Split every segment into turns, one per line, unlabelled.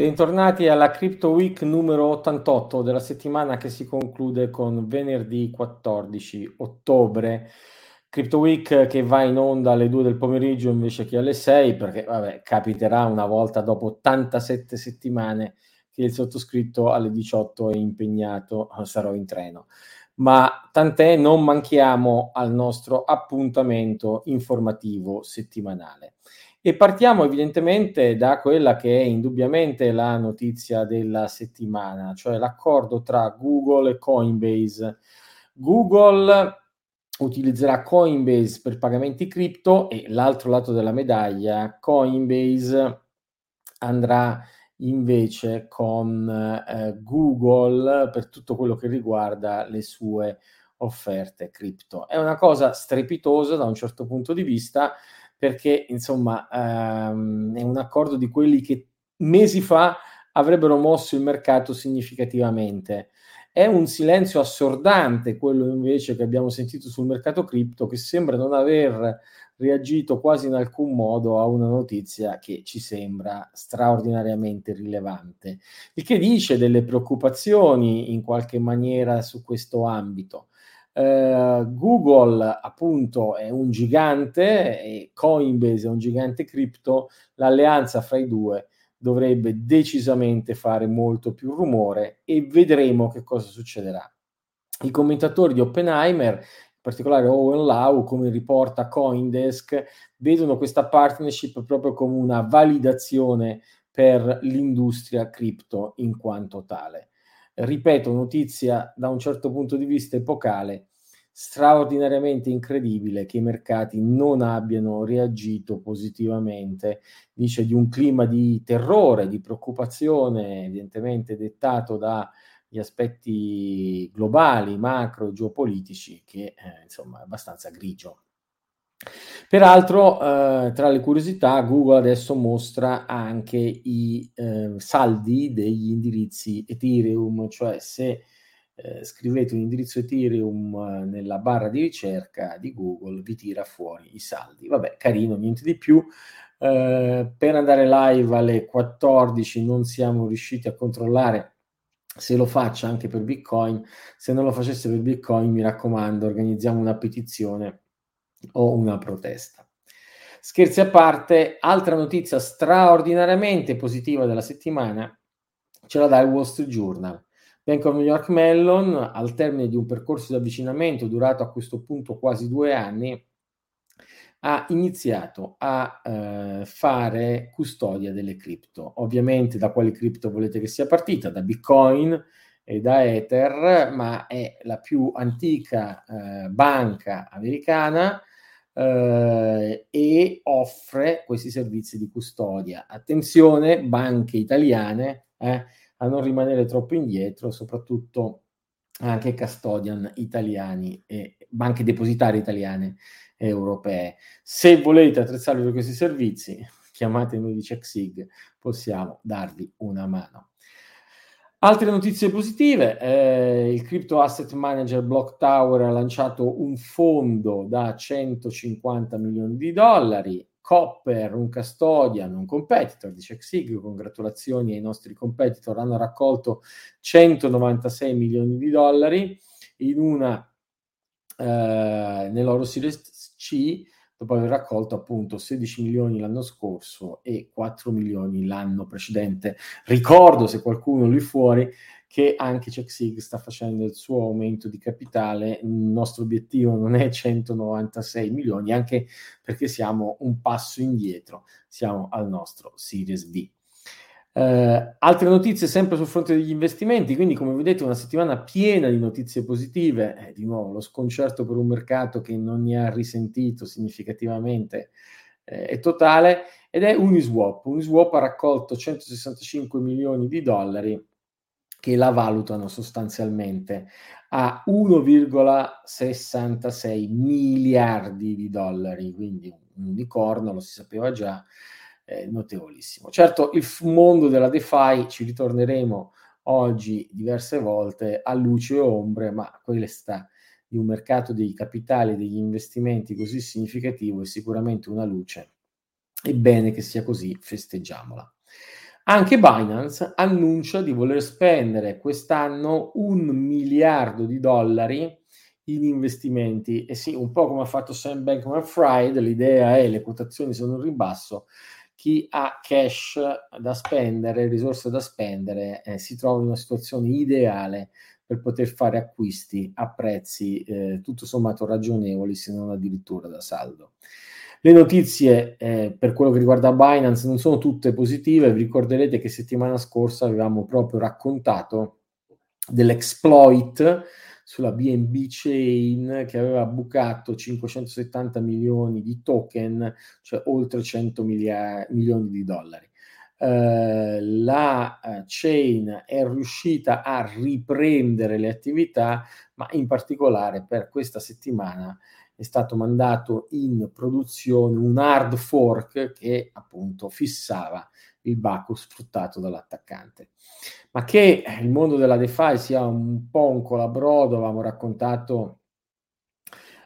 Bentornati alla Crypto Week numero 88 della settimana che si conclude con venerdì 14 ottobre. Crypto Week che va in onda alle 2 del pomeriggio invece che alle 6 perché vabbè, capiterà una volta dopo 87 settimane che il sottoscritto alle 18 è impegnato, sarò in treno. Ma tant'è, non manchiamo al nostro appuntamento informativo settimanale. E partiamo evidentemente da quella che è indubbiamente la notizia della settimana, cioè l'accordo tra Google e Coinbase. Google utilizzerà Coinbase per pagamenti cripto e l'altro lato della medaglia, Coinbase andrà invece con eh, Google per tutto quello che riguarda le sue offerte cripto. È una cosa strepitosa da un certo punto di vista perché insomma ehm, è un accordo di quelli che mesi fa avrebbero mosso il mercato significativamente. È un silenzio assordante quello invece che abbiamo sentito sul mercato cripto che sembra non aver reagito quasi in alcun modo a una notizia che ci sembra straordinariamente rilevante, il che dice delle preoccupazioni in qualche maniera su questo ambito. Uh, Google appunto è un gigante e Coinbase è un gigante cripto, l'alleanza fra i due dovrebbe decisamente fare molto più rumore e vedremo che cosa succederà. I commentatori di Oppenheimer, in particolare Owen Lau, come riporta Coindesk, vedono questa partnership proprio come una validazione per l'industria cripto in quanto tale ripeto, notizia da un certo punto di vista epocale, straordinariamente incredibile che i mercati non abbiano reagito positivamente, dice di un clima di terrore, di preoccupazione, evidentemente dettato dagli aspetti globali, macro, geopolitici, che eh, insomma è abbastanza grigio. Peraltro, eh, tra le curiosità, Google adesso mostra anche i eh, saldi degli indirizzi Ethereum, cioè se eh, scrivete un indirizzo Ethereum eh, nella barra di ricerca di Google vi tira fuori i saldi. Vabbè, carino, niente di più. Eh, per andare live alle 14 non siamo riusciti a controllare se lo faccia anche per Bitcoin. Se non lo facesse per Bitcoin, mi raccomando, organizziamo una petizione o una protesta. Scherzi a parte, altra notizia straordinariamente positiva della settimana ce la dà il Wall Street Journal. Bank of New York Mellon, al termine di un percorso di avvicinamento durato a questo punto quasi due anni, ha iniziato a eh, fare custodia delle cripto. Ovviamente da quali cripto volete che sia partita? Da Bitcoin e da Ether, ma è la più antica eh, banca americana eh, e offre questi servizi di custodia. Attenzione, banche italiane eh, a non rimanere troppo indietro, soprattutto anche custodian italiani e banche depositarie italiane e europee. Se volete attrezzarvi per questi servizi, chiamate noi di CheckSig, possiamo darvi una mano. Altre notizie positive, eh, il crypto asset manager Block Tower ha lanciato un fondo da 150 milioni di dollari, Copper, un custodian, un competitor di CheckSig, congratulazioni ai nostri competitor, hanno raccolto 196 milioni di dollari in una eh, nell'oro Series C dopo aver raccolto appunto 16 milioni l'anno scorso e 4 milioni l'anno precedente. Ricordo, se qualcuno lì fuori, che anche CheckSig sta facendo il suo aumento di capitale. Il nostro obiettivo non è 196 milioni, anche perché siamo un passo indietro, siamo al nostro Series B. Eh, altre notizie sempre sul fronte degli investimenti, quindi come vedete una settimana piena di notizie positive, eh, di nuovo lo sconcerto per un mercato che non ne ha risentito significativamente eh, è totale ed è Uniswap. Uniswap ha raccolto 165 milioni di dollari che la valutano sostanzialmente a 1,66 miliardi di dollari, quindi un unicorno, lo si sapeva già, eh, notevolissimo. Certo, il mondo della DeFi ci ritorneremo oggi diverse volte a luce e ombre, ma questa di un mercato dei capitali, degli investimenti così significativo è sicuramente una luce. È bene che sia così, festeggiamola. Anche Binance annuncia di voler spendere quest'anno un miliardo di dollari in investimenti. E sì, un po' come ha fatto Sam Bankman-Fried, l'idea è le quotazioni sono in ribasso, chi ha cash da spendere, risorse da spendere, eh, si trova in una situazione ideale per poter fare acquisti a prezzi eh, tutto sommato ragionevoli, se non addirittura da saldo. Le notizie eh, per quello che riguarda Binance non sono tutte positive, vi ricorderete che settimana scorsa avevamo proprio raccontato dell'exploit sulla BNB Chain che aveva bucato 570 milioni di token, cioè oltre 100 milia- milioni di dollari. Uh, la uh, chain è riuscita a riprendere le attività, ma in particolare per questa settimana è stato mandato in produzione un hard fork che appunto fissava il Baku sfruttato dall'attaccante. Ma che il mondo della DeFi sia un po' un colabrodo, avevamo raccontato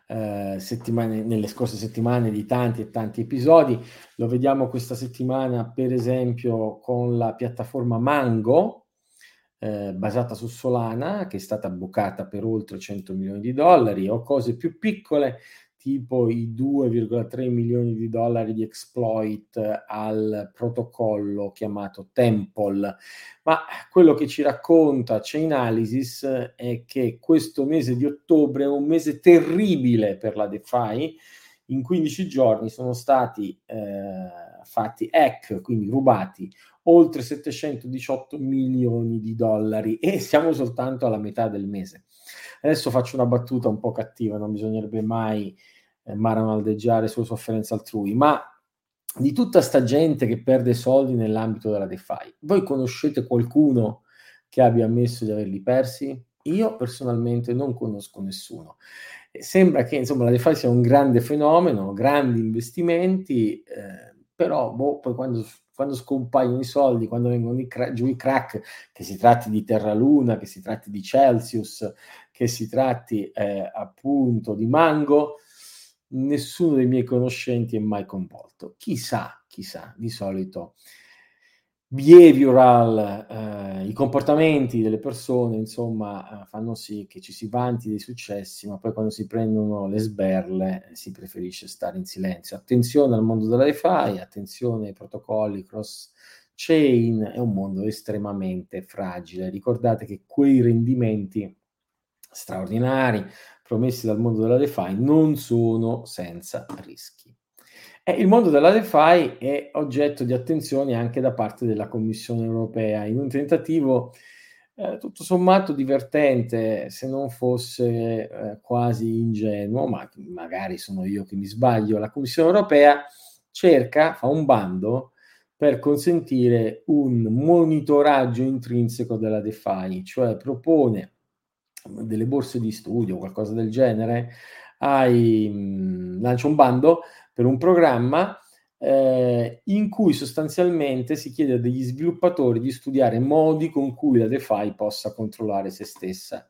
eh, nelle scorse settimane di tanti e tanti episodi, lo vediamo questa settimana per esempio con la piattaforma Mango, eh, basata su Solana, che è stata bucata per oltre 100 milioni di dollari, o cose più piccole tipo i 2,3 milioni di dollari di exploit al protocollo chiamato Temple. Ma quello che ci racconta Chainalysis è che questo mese di ottobre è un mese terribile per la DeFi. In 15 giorni sono stati eh, fatti hack, quindi rubati oltre 718 milioni di dollari e siamo soltanto alla metà del mese. Adesso faccio una battuta un po' cattiva, non bisognerebbe mai eh, maramaldeggiare sulle sofferenze altrui, ma di tutta sta gente che perde soldi nell'ambito della DeFi, voi conoscete qualcuno che abbia ammesso di averli persi? Io personalmente non conosco nessuno. Sembra che insomma la DeFi sia un grande fenomeno, grandi investimenti, eh, però boh, poi quando, quando, scompaiono i soldi, quando vengono i cra- giù i crack, che si tratti di Terra Luna, che si tratti di Celsius, che si tratti eh, appunto di Mango, nessuno dei miei conoscenti è mai coinvolto. Chissà, chissà, di solito behavioral, eh, i comportamenti delle persone, insomma, eh, fanno sì che ci si vanti dei successi, ma poi quando si prendono le sberle eh, si preferisce stare in silenzio. Attenzione al mondo della DeFi, attenzione ai protocolli cross chain, è un mondo estremamente fragile. Ricordate che quei rendimenti straordinari promessi dal mondo della DeFi non sono senza rischi. E il mondo della DeFi è oggetto di attenzione anche da parte della Commissione europea in un tentativo eh, tutto sommato divertente, se non fosse eh, quasi ingenuo, ma magari sono io che mi sbaglio. La Commissione europea cerca, fa un bando per consentire un monitoraggio intrinseco della DeFi, cioè propone delle borse di studio, qualcosa del genere, hai, mh, lancia un bando per un programma eh, in cui sostanzialmente si chiede agli sviluppatori di studiare modi con cui la DeFi possa controllare se stessa.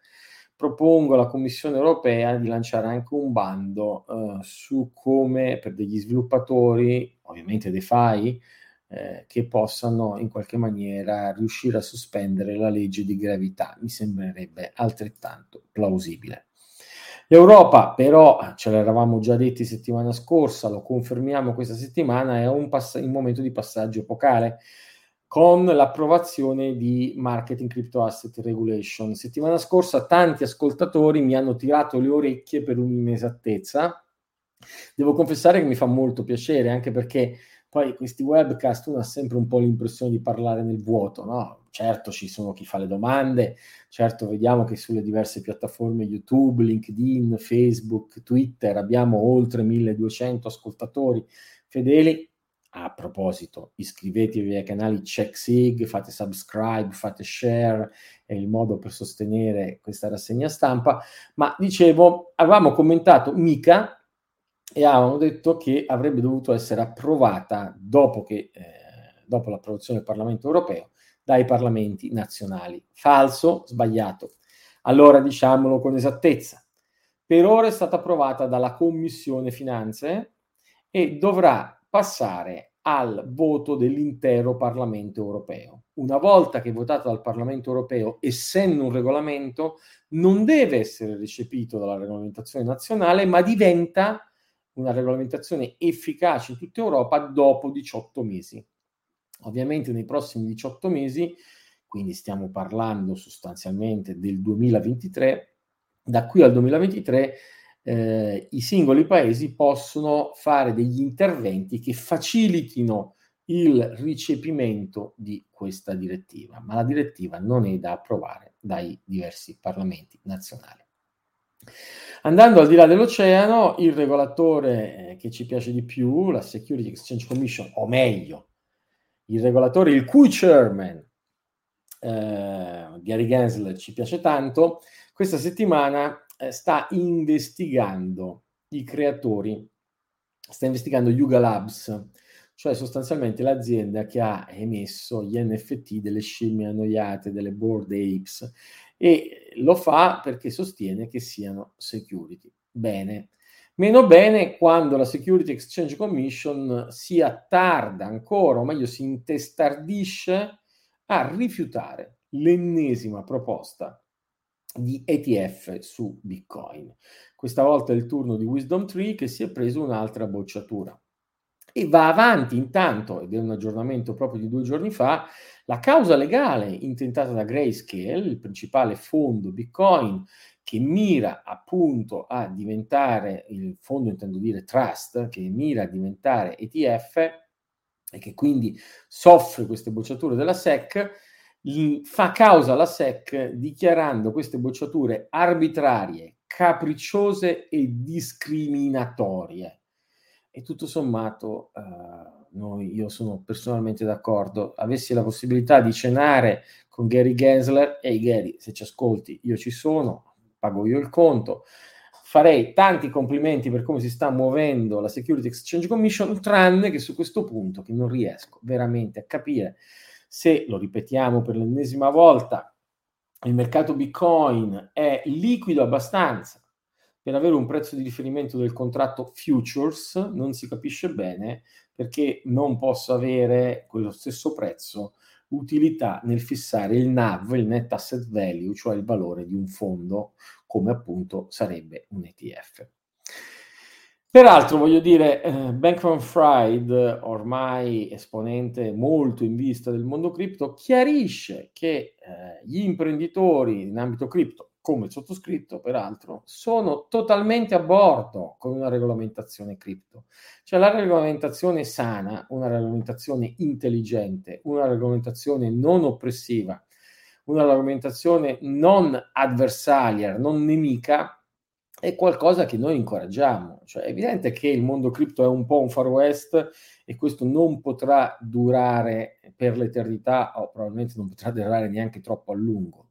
Propongo alla Commissione europea di lanciare anche un bando eh, su come per degli sviluppatori, ovviamente DeFi, eh, che possano in qualche maniera riuscire a sospendere la legge di gravità. Mi sembrerebbe altrettanto plausibile. L'Europa, però, ce l'eravamo già detti settimana scorsa, lo confermiamo questa settimana, è un, pass- un momento di passaggio epocale con l'approvazione di Marketing Crypto Asset Regulation. Settimana scorsa tanti ascoltatori mi hanno tirato le orecchie per un'inesattezza. Devo confessare che mi fa molto piacere, anche perché poi questi webcast uno ha sempre un po' l'impressione di parlare nel vuoto, no? Certo ci sono chi fa le domande, certo vediamo che sulle diverse piattaforme YouTube, LinkedIn, Facebook, Twitter abbiamo oltre 1200 ascoltatori fedeli. A proposito, iscrivetevi ai canali CheckSig, fate subscribe, fate share, è il modo per sostenere questa rassegna stampa. Ma dicevo, avevamo commentato mica e avevano detto che avrebbe dovuto essere approvata dopo, che, eh, dopo l'approvazione del Parlamento europeo dai parlamenti nazionali. Falso, sbagliato. Allora diciamolo con esattezza. Per ora è stata approvata dalla Commissione Finanze e dovrà passare al voto dell'intero Parlamento europeo. Una volta che è votato dal Parlamento europeo, essendo un regolamento, non deve essere recepito dalla regolamentazione nazionale, ma diventa una regolamentazione efficace in tutta Europa dopo 18 mesi. Ovviamente nei prossimi 18 mesi, quindi stiamo parlando sostanzialmente del 2023, da qui al 2023 eh, i singoli paesi possono fare degli interventi che facilitino il ricepimento di questa direttiva, ma la direttiva non è da approvare dai diversi parlamenti nazionali. Andando al di là dell'oceano, il regolatore eh, che ci piace di più, la Security Exchange Commission, o meglio, il regolatore, il cui chairman, eh, Gary Gensler, ci piace tanto, questa settimana eh, sta investigando i creatori, sta investigando Yuga Labs, cioè sostanzialmente l'azienda che ha emesso gli NFT delle scimmie annoiate, delle board apes, e lo fa perché sostiene che siano security. Bene. Meno bene quando la Security Exchange Commission si attarda ancora, o meglio si intestardisce a rifiutare l'ennesima proposta di ETF su Bitcoin. Questa volta è il turno di Wisdom Tree che si è preso un'altra bocciatura. E va avanti intanto, ed è un aggiornamento proprio di due giorni fa, la causa legale intentata da Grayscale, il principale fondo Bitcoin, che mira appunto a diventare, il fondo intendo dire trust, che mira a diventare ETF e che quindi soffre queste bocciature della SEC, fa causa alla SEC dichiarando queste bocciature arbitrarie, capricciose e discriminatorie. E tutto sommato, uh, noi, io sono personalmente d'accordo. Avessi la possibilità di cenare con Gary Gensler, ehi Gary, se ci ascolti, io ci sono, pago io il conto. Farei tanti complimenti per come si sta muovendo la Security Exchange Commission, tranne che su questo punto che non riesco veramente a capire se, lo ripetiamo per l'ennesima volta, il mercato Bitcoin è liquido abbastanza per avere un prezzo di riferimento del contratto futures, non si capisce bene perché non posso avere quello stesso prezzo utilità nel fissare il NAV, il net asset value, cioè il valore di un fondo, come appunto sarebbe un ETF. Peraltro voglio dire, eh, Bankman Fried, ormai esponente molto in vista del mondo cripto, chiarisce che eh, gli imprenditori in ambito cripto, come sottoscritto peraltro, sono totalmente a bordo con una regolamentazione cripto. Cioè la regolamentazione sana, una regolamentazione intelligente, una regolamentazione non oppressiva, una regolamentazione non adversaria, non nemica, è qualcosa che noi incoraggiamo. Cioè, è evidente che il mondo cripto è un po' un far west e questo non potrà durare per l'eternità o probabilmente non potrà durare neanche troppo a lungo.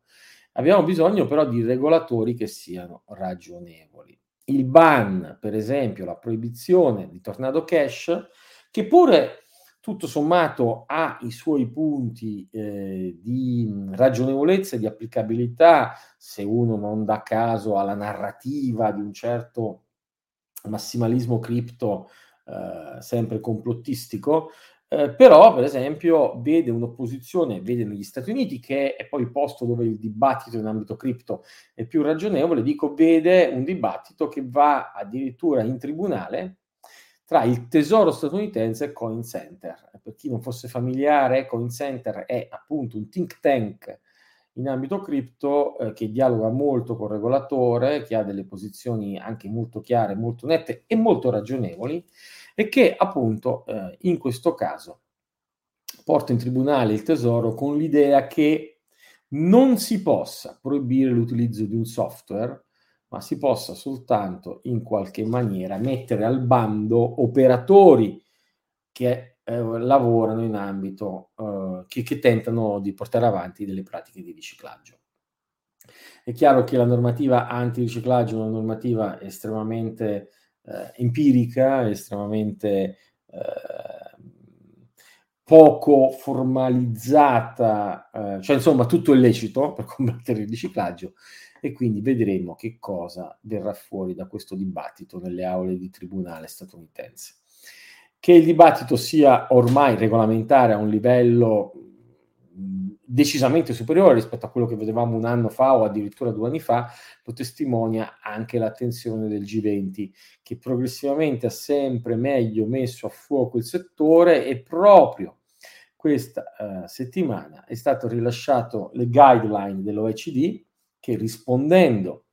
Abbiamo bisogno però di regolatori che siano ragionevoli. Il ban, per esempio, la proibizione di Tornado Cash, che pure tutto sommato ha i suoi punti eh, di ragionevolezza e di applicabilità se uno non dà caso alla narrativa di un certo massimalismo cripto eh, sempre complottistico, eh, però per esempio vede un'opposizione, vede negli Stati Uniti che è poi il posto dove il dibattito in ambito cripto è più ragionevole, dico vede un dibattito che va addirittura in tribunale tra il tesoro statunitense e Coin Center. Per chi non fosse familiare, Coin Center è appunto un think tank in ambito cripto eh, che dialoga molto con il regolatore, che ha delle posizioni anche molto chiare, molto nette e molto ragionevoli e che appunto eh, in questo caso porta in tribunale il tesoro con l'idea che non si possa proibire l'utilizzo di un software ma si possa soltanto in qualche maniera mettere al bando operatori che eh, lavorano in ambito, eh, che, che tentano di portare avanti delle pratiche di riciclaggio. È chiaro che la normativa antiriciclaggio è una normativa estremamente eh, empirica, estremamente eh, poco formalizzata, eh, cioè insomma tutto è lecito per combattere il riciclaggio e quindi vedremo che cosa verrà fuori da questo dibattito nelle aule di tribunale statunitense. che il dibattito sia ormai regolamentare a un livello decisamente superiore rispetto a quello che vedevamo un anno fa o addirittura due anni fa, lo testimonia anche l'attenzione del G20, che progressivamente ha sempre meglio messo a fuoco il settore e proprio questa uh, settimana è stato rilasciato le guideline dell'OECD che rispondendo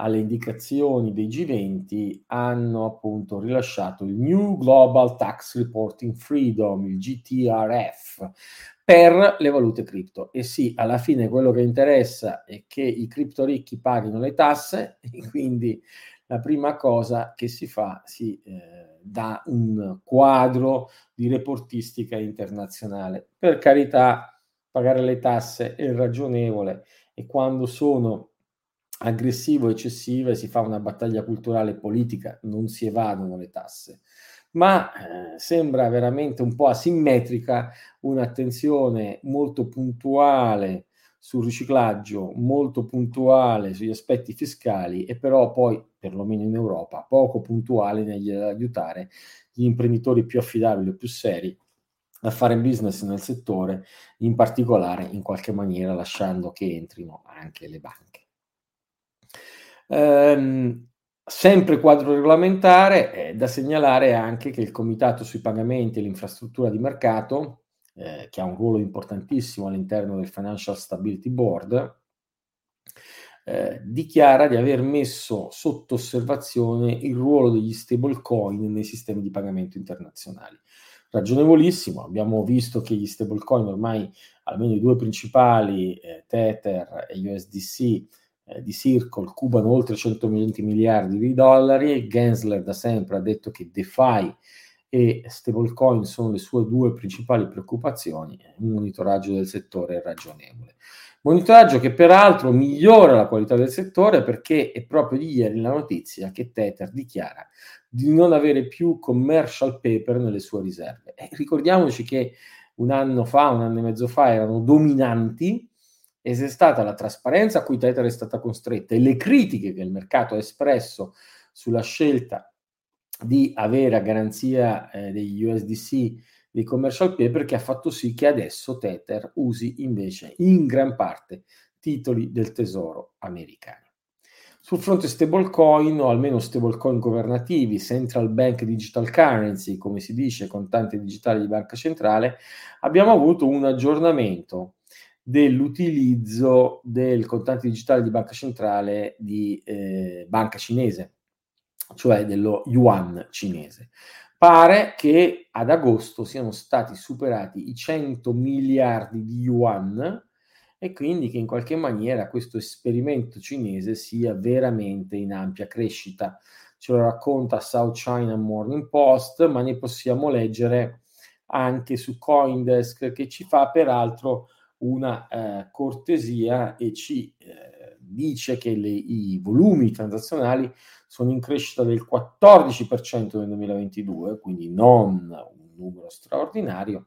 alle indicazioni dei G20 hanno appunto rilasciato il New Global Tax Reporting Freedom, il GTRF, per le valute cripto. E sì, alla fine quello che interessa è che i cripto ricchi paghino le tasse e quindi la prima cosa che si fa si eh, dà un quadro di reportistica internazionale. Per carità, pagare le tasse è ragionevole e quando sono aggressivo, eccessive, si fa una battaglia culturale e politica, non si evadono le tasse. Ma eh, sembra veramente un po' asimmetrica un'attenzione molto puntuale sul riciclaggio, molto puntuale sugli aspetti fiscali e però poi, perlomeno in Europa, poco puntuale nell'aiutare gli imprenditori più affidabili o più seri a fare business nel settore, in particolare in qualche maniera lasciando che entrino anche le banche. Ehm, sempre quadro regolamentare, è da segnalare anche che il Comitato sui pagamenti e l'infrastruttura di mercato, eh, che ha un ruolo importantissimo all'interno del Financial Stability Board, eh, dichiara di aver messo sotto osservazione il ruolo degli stablecoin nei sistemi di pagamento internazionali. Ragionevolissimo, abbiamo visto che gli stablecoin ormai, almeno i due principali, eh, Tether e USDC, eh, di Circle cubano oltre 120 miliardi di dollari. Gensler da sempre ha detto che DeFi e stablecoin sono le sue due principali preoccupazioni. Un monitoraggio del settore è ragionevole. Monitoraggio che peraltro migliora la qualità del settore perché è proprio di ieri la notizia che Tether dichiara di non avere più commercial paper nelle sue riserve. E ricordiamoci che un anno fa, un anno e mezzo fa erano dominanti è stata la trasparenza a cui Tether è stata costretta e le critiche che il mercato ha espresso sulla scelta di avere a garanzia eh, degli USDC dei commercial paper che ha fatto sì che adesso Tether usi invece in gran parte titoli del tesoro americani. Sul fronte stablecoin o almeno stablecoin governativi, central bank digital currency, come si dice, contanti digitali di banca centrale, abbiamo avuto un aggiornamento dell'utilizzo del contante digitale di banca centrale di eh, banca cinese, cioè dello yuan cinese. Pare che ad agosto siano stati superati i 100 miliardi di yuan e quindi che in qualche maniera questo esperimento cinese sia veramente in ampia crescita. Ce lo racconta South China Morning Post, ma ne possiamo leggere anche su Coindesk che ci fa peraltro una eh, cortesia e ci eh, dice che le, i volumi transazionali sono in crescita del 14% nel 2022, quindi non un numero straordinario,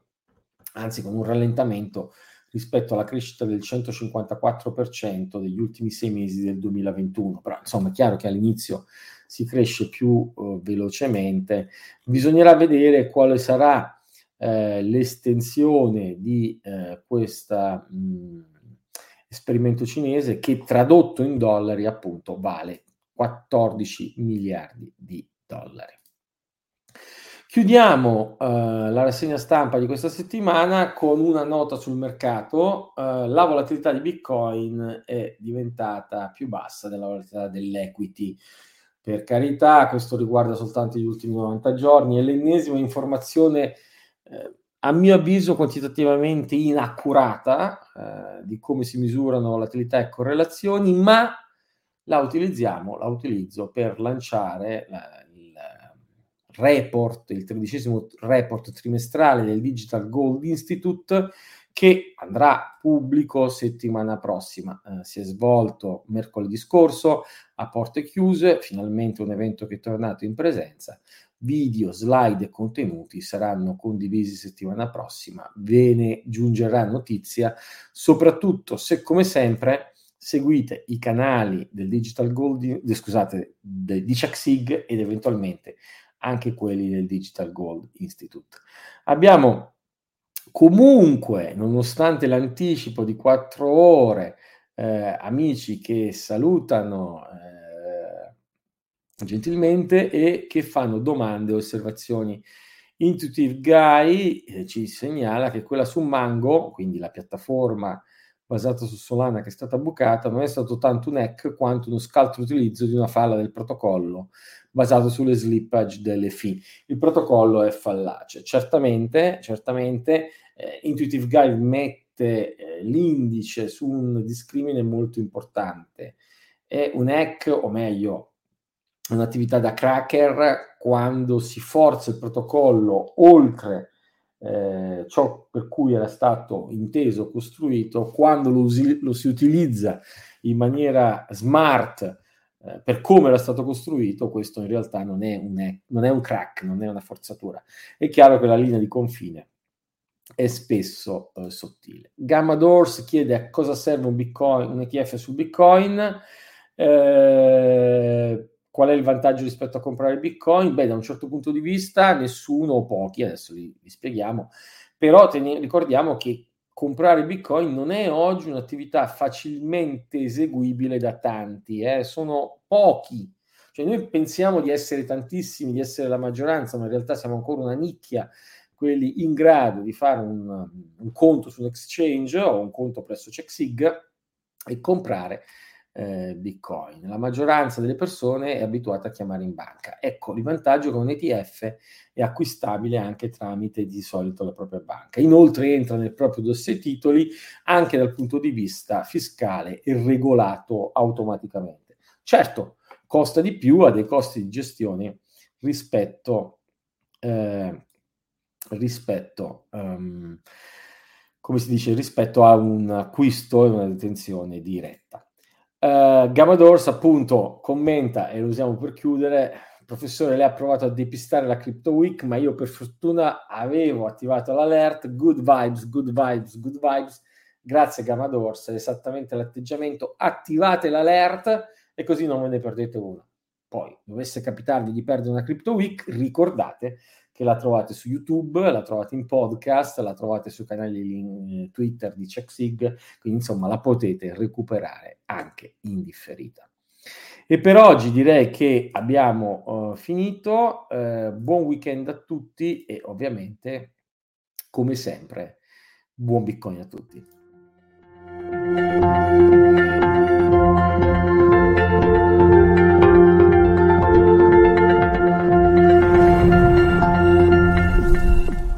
anzi con un rallentamento rispetto alla crescita del 154% degli ultimi sei mesi del 2021. Però insomma è chiaro che all'inizio si cresce più uh, velocemente. Bisognerà vedere quale sarà eh, l'estensione di eh, questo esperimento cinese che tradotto in dollari appunto vale 14 miliardi di dollari. Chiudiamo eh, la rassegna stampa di questa settimana con una nota sul mercato. Eh, la volatilità di Bitcoin è diventata più bassa della volatilità dell'equity. Per carità, questo riguarda soltanto gli ultimi 90 giorni, è l'ennesima informazione eh, a mio avviso quantitativamente inaccurata eh, di come si misurano volatilità e correlazioni, ma la utilizziamo, la utilizzo per lanciare la, il report, il tredicesimo report trimestrale del Digital Gold Institute che andrà pubblico settimana prossima. Eh, si è svolto mercoledì scorso a porte chiuse, finalmente un evento che è tornato in presenza video, slide e contenuti saranno condivisi settimana prossima. Ve ne giungerà notizia, soprattutto se come sempre seguite i canali del Digital Gold, scusate, del DCAXIG ed eventualmente anche quelli del Digital Gold Institute. Abbiamo comunque, nonostante l'anticipo di quattro ore, eh, amici che salutano eh, gentilmente e che fanno domande e osservazioni. Intuitive Guy eh, ci segnala che quella su Mango, quindi la piattaforma basata su Solana che è stata bucata, non è stato tanto un hack quanto uno scaltro utilizzo di una falla del protocollo basato sulle slippage delle fee. Il protocollo è fallace. Certamente, certamente eh, Intuitive Guide mette eh, l'indice su un discrimine molto importante. È un hack, o meglio, un'attività da cracker quando si forza il protocollo oltre eh, ciò per cui era stato inteso, costruito, quando lo, usi, lo si utilizza in maniera smart eh, per come era stato costruito, questo in realtà non è, un, non è un crack, non è una forzatura. È chiaro che la linea di confine è spesso eh, sottile. Gamma Doors chiede a cosa serve un, Bitcoin, un ETF su Bitcoin. Eh, Qual è il vantaggio rispetto a comprare Bitcoin? Beh, da un certo punto di vista nessuno o pochi, adesso li, li spieghiamo, però teni, ricordiamo che comprare Bitcoin non è oggi un'attività facilmente eseguibile da tanti, eh? sono pochi. Cioè noi pensiamo di essere tantissimi, di essere la maggioranza, ma in realtà siamo ancora una nicchia, quelli in grado di fare un, un conto su un exchange o un conto presso CheckSig e comprare eh, Bitcoin. La maggioranza delle persone è abituata a chiamare in banca. Ecco, il vantaggio che un ETF è acquistabile anche tramite di solito la propria banca. Inoltre entra nel proprio dossier titoli anche dal punto di vista fiscale e regolato automaticamente. Certo, costa di più, ha dei costi di gestione rispetto, eh, rispetto um, come si dice, rispetto a un acquisto e una detenzione diretta. Uh, Gamma Dors appunto commenta, e lo usiamo per chiudere, professore, lei ha provato a depistare la Crypto Week, ma io per fortuna avevo attivato l'alert, good vibes, good vibes, good vibes, grazie Gamma Dors, è esattamente l'atteggiamento, attivate l'alert e così non ve ne perdete una. Poi, dovesse capitarvi di perdere una Crypto Week, ricordate che la trovate su YouTube, la trovate in podcast, la trovate sui canali Twitter di CheckSig, quindi insomma la potete recuperare anche in differita. E per oggi direi che abbiamo uh, finito, uh, buon weekend a tutti e ovviamente, come sempre, buon Bitcoin a tutti.